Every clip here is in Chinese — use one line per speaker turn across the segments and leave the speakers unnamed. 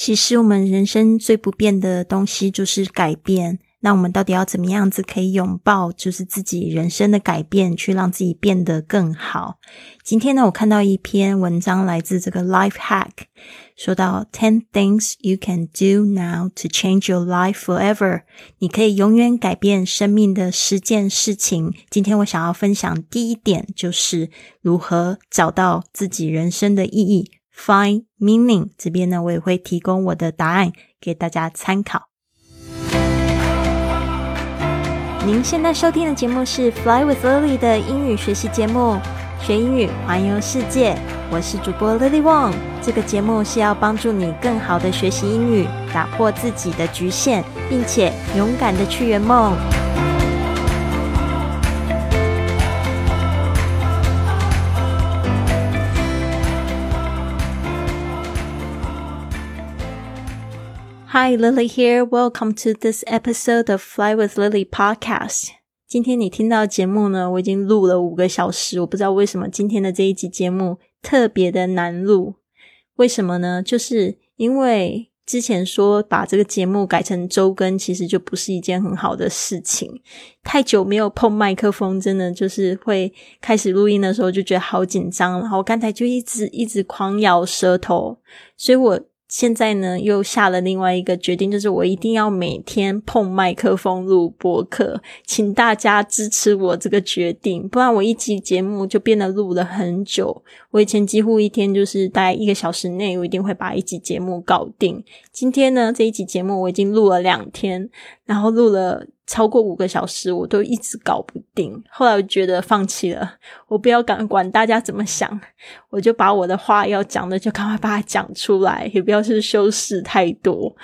其实我们人生最不变的东西就是改变。那我们到底要怎么样子可以拥抱，就是自己人生的改变，去让自己变得更好？今天呢，我看到一篇文章，来自这个 Life Hack，说到 Ten things you can do now to change your life forever。你可以永远改变生命的十件事情。今天我想要分享第一点，就是如何找到自己人生的意义。Find meaning，这边呢，我也会提供我的答案给大家参考。您现在收听的节目是《Fly with Lily》的英语学习节目，学英语环游世界。我是主播 Lily Wong。这个节目是要帮助你更好的学习英语，打破自己的局限，并且勇敢的去圆梦。Hi, Lily here. Welcome to this episode of Fly with Lily podcast. 今天你听到节目呢，我已经录了五个小时。我不知道为什么今天的这一集节目特别的难录。为什么呢？就是因为之前说把这个节目改成周更，其实就不是一件很好的事情。太久没有碰麦克风，真的就是会开始录音的时候就觉得好紧张。然后我刚才就一直一直狂咬舌头，所以我。现在呢，又下了另外一个决定，就是我一定要每天碰麦克风录播客，请大家支持我这个决定，不然我一集节目就变得录了很久。我以前几乎一天就是待一个小时内，我一定会把一集节目搞定。今天呢，这一集节目我已经录了两天，然后录了。超过五个小时，我都一直搞不定。后来我觉得放弃了，我不要管管大家怎么想，我就把我的话要讲的就赶快把它讲出来，也不要是修饰太多。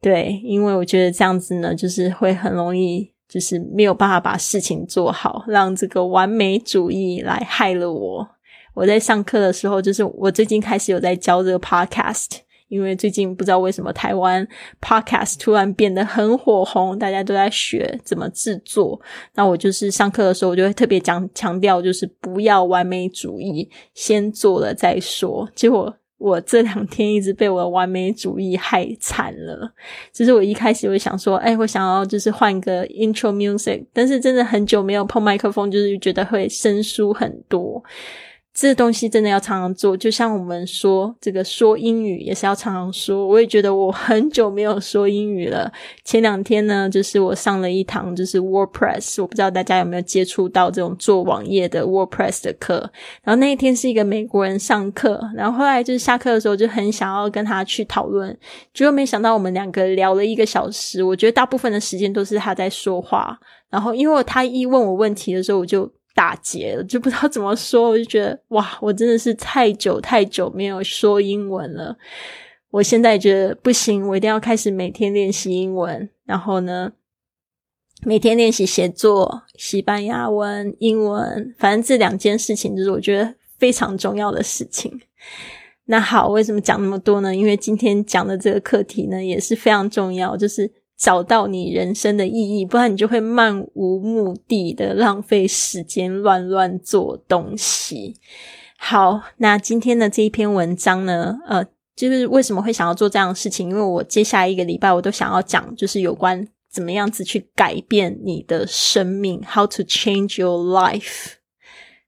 对，因为我觉得这样子呢，就是会很容易，就是没有办法把事情做好，让这个完美主义来害了我。我在上课的时候，就是我最近开始有在教这个 podcast。因为最近不知道为什么台湾 podcast 突然变得很火红，大家都在学怎么制作。那我就是上课的时候，我就会特别讲强调，就是不要完美主义，先做了再说。结果我这两天一直被我的完美主义害惨了。其实我一开始会想说，哎，我想要就是换个 intro music，但是真的很久没有碰麦克风，就是觉得会生疏很多。这东西真的要常常做，就像我们说这个说英语也是要常常说。我也觉得我很久没有说英语了。前两天呢，就是我上了一堂就是 WordPress，我不知道大家有没有接触到这种做网页的 WordPress 的课。然后那一天是一个美国人上课，然后后来就是下课的时候就很想要跟他去讨论，结果没想到我们两个聊了一个小时。我觉得大部分的时间都是他在说话，然后因为他一问我问题的时候，我就。打结了，就不知道怎么说，我就觉得哇，我真的是太久太久没有说英文了。我现在觉得不行，我一定要开始每天练习英文。然后呢，每天练习写作、西班牙文、英文，反正这两件事情就是我觉得非常重要的事情。那好，为什么讲那么多呢？因为今天讲的这个课题呢，也是非常重要，就是。找到你人生的意义，不然你就会漫无目的的浪费时间，乱乱做东西。好，那今天的这一篇文章呢，呃，就是为什么会想要做这样的事情？因为我接下来一个礼拜我都想要讲，就是有关怎么样子去改变你的生命，How to change your life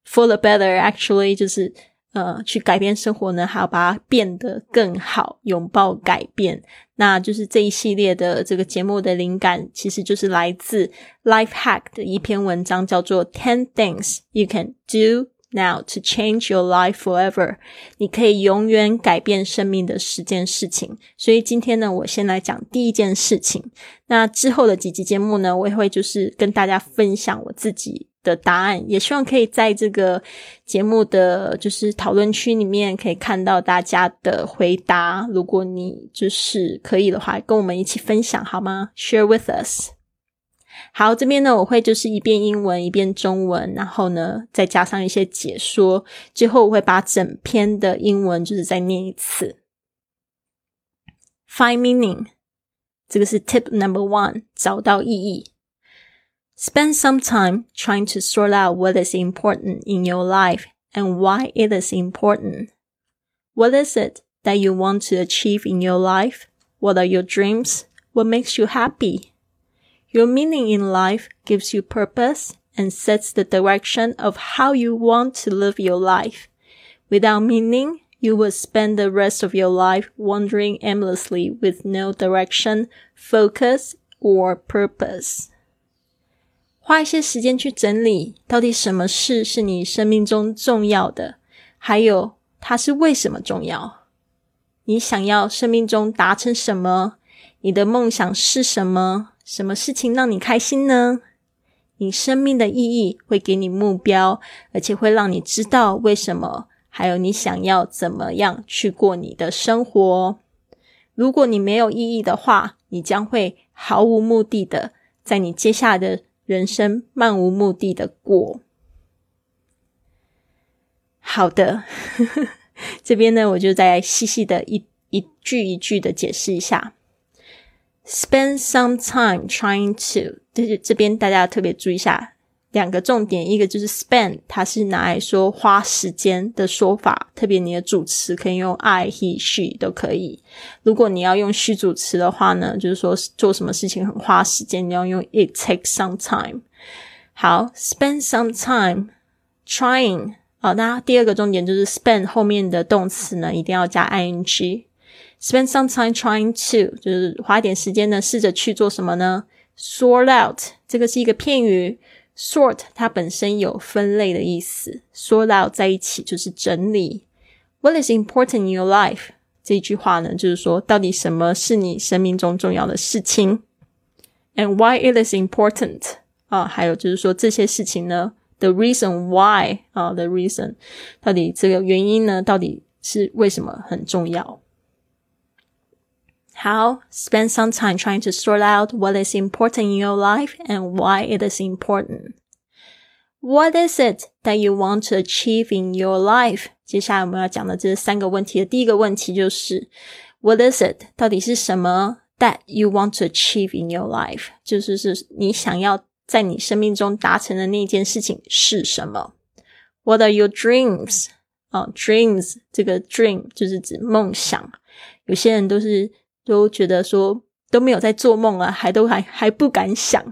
for the better。Actually，就是呃，去改变生活呢，还要把它变得更好，拥抱改变。那就是这一系列的这个节目的灵感，其实就是来自 Life Hack 的一篇文章，叫做 Ten Things You Can Do Now to Change Your Life Forever。你可以永远改变生命的十件事情。所以今天呢，我先来讲第一件事情。那之后的几集节目呢，我也会就是跟大家分享我自己。的答案，也希望可以在这个节目的就是讨论区里面可以看到大家的回答。如果你就是可以的话，跟我们一起分享好吗？Share with us。好，这边呢我会就是一遍英文一遍中文，然后呢再加上一些解说，最后我会把整篇的英文就是再念一次。Find meaning，这个是 Tip number one，找到意义。Spend some time trying to sort out what is important in your life and why it is important. What is it that you want to achieve in your life? What are your dreams? What makes you happy? Your meaning in life gives you purpose and sets the direction of how you want to live your life. Without meaning, you will spend the rest of your life wandering aimlessly with no direction, focus, or purpose. 花一些时间去整理，到底什么事是你生命中重要的，还有它是为什么重要？你想要生命中达成什么？你的梦想是什么？什么事情让你开心呢？你生命的意义会给你目标，而且会让你知道为什么，还有你想要怎么样去过你的生活。如果你没有意义的话，你将会毫无目的的在你接下来的人生漫无目的的过。好的。这边呢，我就再细细的一一句一句的解释一下。Spend some time trying to，就是这边大家特别注意一下两个重点，一个就是 spend，它是拿来说花时间的说法，特别你的主词可以用 I、he、she 都可以。如果你要用虚主词的话呢，就是说做什么事情很花时间，你要用 it takes some time。好，spend some time trying。好，那第二个重点就是 spend 后面的动词呢，一定要加 ing。Spend some time trying to，就是花一点时间呢，试着去做什么呢？Sort out，这个是一个片语。Sort 它本身有分类的意思，sort 在一起就是整理。What is important in your life？这句话呢，就是说到底什么是你生命中重要的事情？And why it is important？啊，还有就是说这些事情呢？The reason why 啊，the reason 到底这个原因呢？到底是为什么很重要？好，spend some time trying to sort out what is important in your life and why it is important. What is it that you want to achieve in your life？接下来我们要讲的这三个问题的第一个问题就是，What is it？到底是什么 that you want to achieve in your life？就是是你想要在你生命中达成的那件事情是什么？What are your dreams？啊，dreams 这个 dream 就是指梦想。有些人都是 都觉得说都没有在做梦啊，还都还还不敢想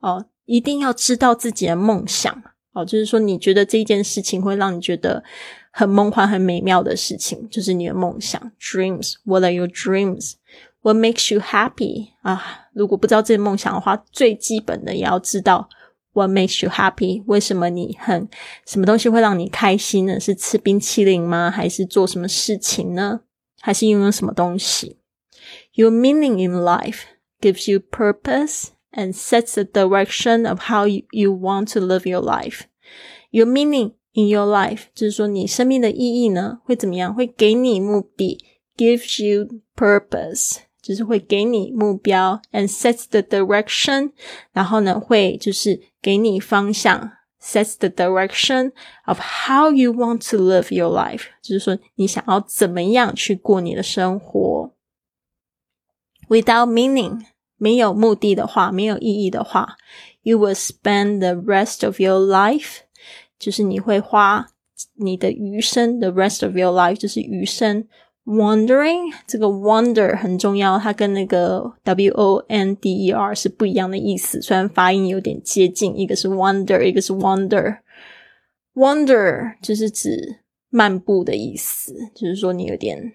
哦。一定要知道自己的梦想哦，就是说你觉得这件事情会让你觉得很梦幻、很美妙的事情，就是你的梦想。Dreams，What are your dreams？What makes you happy 啊？如果不知道这个梦想的话，最基本的也要知道 What makes you happy？为什么你很什么东西会让你开心呢？是吃冰淇淋吗？还是做什么事情呢？还是拥有什么东西 ？Your meaning in life gives you purpose and sets the direction of how you, you want to live your life. Your meaning in your life 就是说你生命的意义呢会怎么样？会给你目的，gives you purpose。就是会给你目标，and sets the direction，然后呢，会就是给你方向，sets the direction of how you want to live your life，就是说你想要怎么样去过你的生活。 Without meaning，没有目的的话，没有意义的话，you will spend the rest of your life，就是你会花你的余生，the rest of your life 就是余生。Wondering 这个 wonder 很重要，它跟那个 w o n d e r 是不一样的意思，虽然发音有点接近，一个是 wonder，一个是 wonder。Wonder 就是指漫步的意思，就是说你有点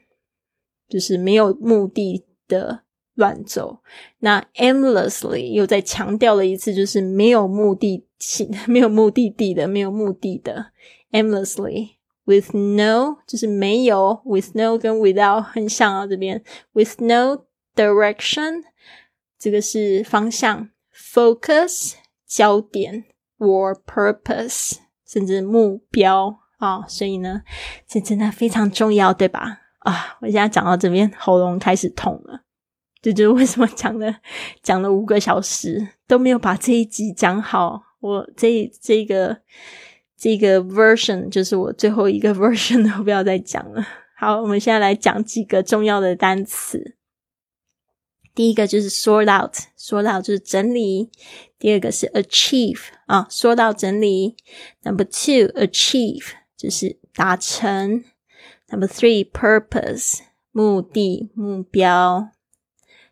就是没有目的的 乱走。那 endlessly 又再强调了一次，就是没有目的性、没有目的地的、没有目的的 endlessly。with no 就是没有，with no 跟 without 很像啊，这边 with no direction 这个是方向，focus 焦点，or purpose 甚至目标啊，所以呢，这真的非常重要，对吧？啊，我现在讲到这边喉咙开始痛了，这就是为什么讲了讲了五个小时都没有把这一集讲好，我这这个。这个 version 就是我最后一个 version，我不要再讲了。好，我们现在来讲几个重要的单词。第一个就是 sort out，sort out 就是整理。第二个是 achieve 啊，sort out 整理。Number two，achieve 就是达成。Number three，purpose 目的目标。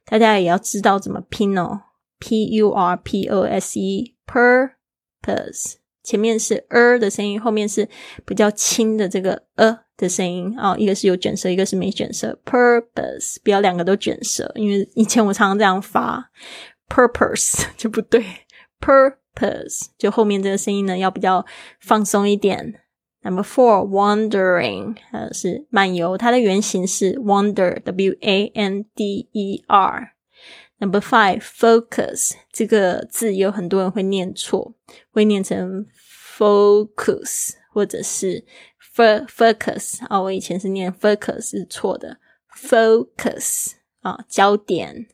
大家也要知道怎么拼哦，p u r p o s e，purpose，前面是 er 的声音，后面是比较轻的这个 a 的声音。啊，一个是有卷舌，一个是没卷舌，purpose，不要两个都卷舌，因为以前我常常这样发，purpose 就不对，purpose 就后面这个声音呢要比较放松一点。Number four, wandering，呃，是漫游，它的原型是 wander，w a n d e r。Number five, focus，这个字有很多人会念错，会念成 focus 或者是 focus 啊，我以前是念 focus 是错的，focus 啊，焦点。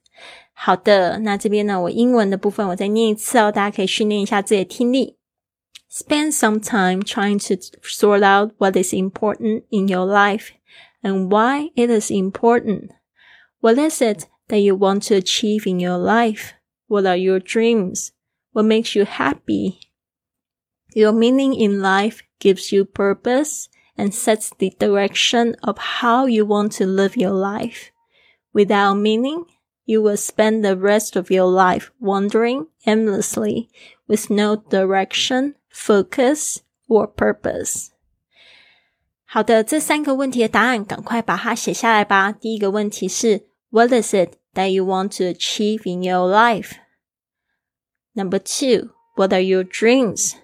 好的，那这边呢，我英文的部分我再念一次哦，大家可以训练一下自己的听力。Spend some time trying to sort out what is important in your life and why it is important. What is it that you want to achieve in your life? What are your dreams? What makes you happy? Your meaning in life gives you purpose and sets the direction of how you want to live your life. Without meaning, you will spend the rest of your life wandering aimlessly with no direction focus or purpose。好的，这三个问题的答案，赶快把它写下来吧。第一个问题是：What is it that you want to achieve in your life? Number two, what are your dreams?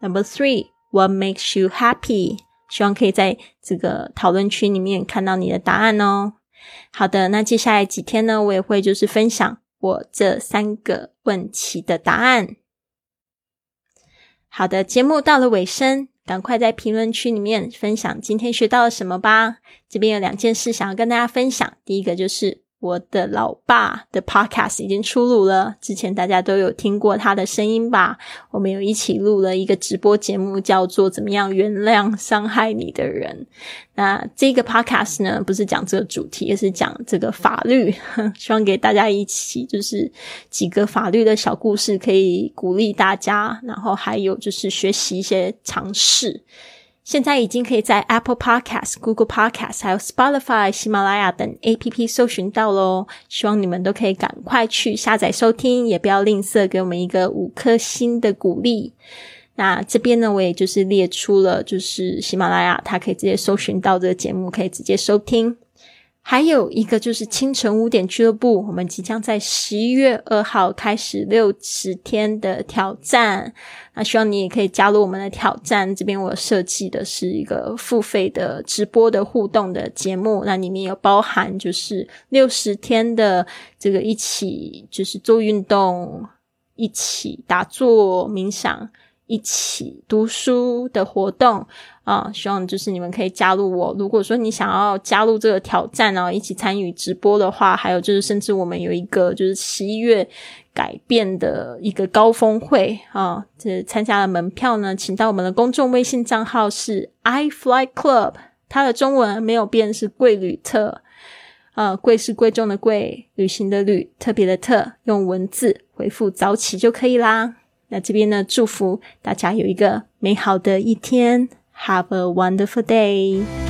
Number three, what makes you happy? 希望可以在这个讨论区里面看到你的答案哦。好的，那接下来几天呢，我也会就是分享我这三个问题的答案。 好的，节目到了尾声，赶快在评论区里面分享今天学到了什么吧。这边有两件事想要跟大家分享，第一个就是。我的老爸的 podcast 已经出炉了，之前大家都有听过他的声音吧？我们有一起录了一个直播节目，叫做《怎么样原谅伤害你的人》。那这个 podcast 呢，不是讲这个主题，也是讲这个法律，希望给大家一起就是几个法律的小故事，可以鼓励大家，然后还有就是学习一些常识。现在已经可以在 Apple Podcast、Google Podcast、还有 Spotify、喜马拉雅等 A P P 搜寻到喽。希望你们都可以赶快去下载收听，也不要吝啬给我们一个五颗星的鼓励。那这边呢，我也就是列出了，就是喜马拉雅它可以直接搜寻到这个节目，可以直接收听。还有一个就是清晨五点俱乐部，我们即将在十一月二号开始六十天的挑战。那希望你也可以加入我们的挑战。这边我设计的是一个付费的直播的互动的节目，那里面有包含就是六十天的这个一起就是做运动、一起打坐冥想、一起读书的活动。啊，希望就是你们可以加入我。如果说你想要加入这个挑战啊，一起参与直播的话，还有就是，甚至我们有一个就是十一月改变的一个高峰会啊，这参加的门票呢，请到我们的公众微信账号是 i fly club，它的中文没有变，是贵旅特啊，贵是贵重的贵，旅行的旅，特别的特，用文字回复早起就可以啦。那这边呢，祝福大家有一个美好的一天。Have a wonderful day.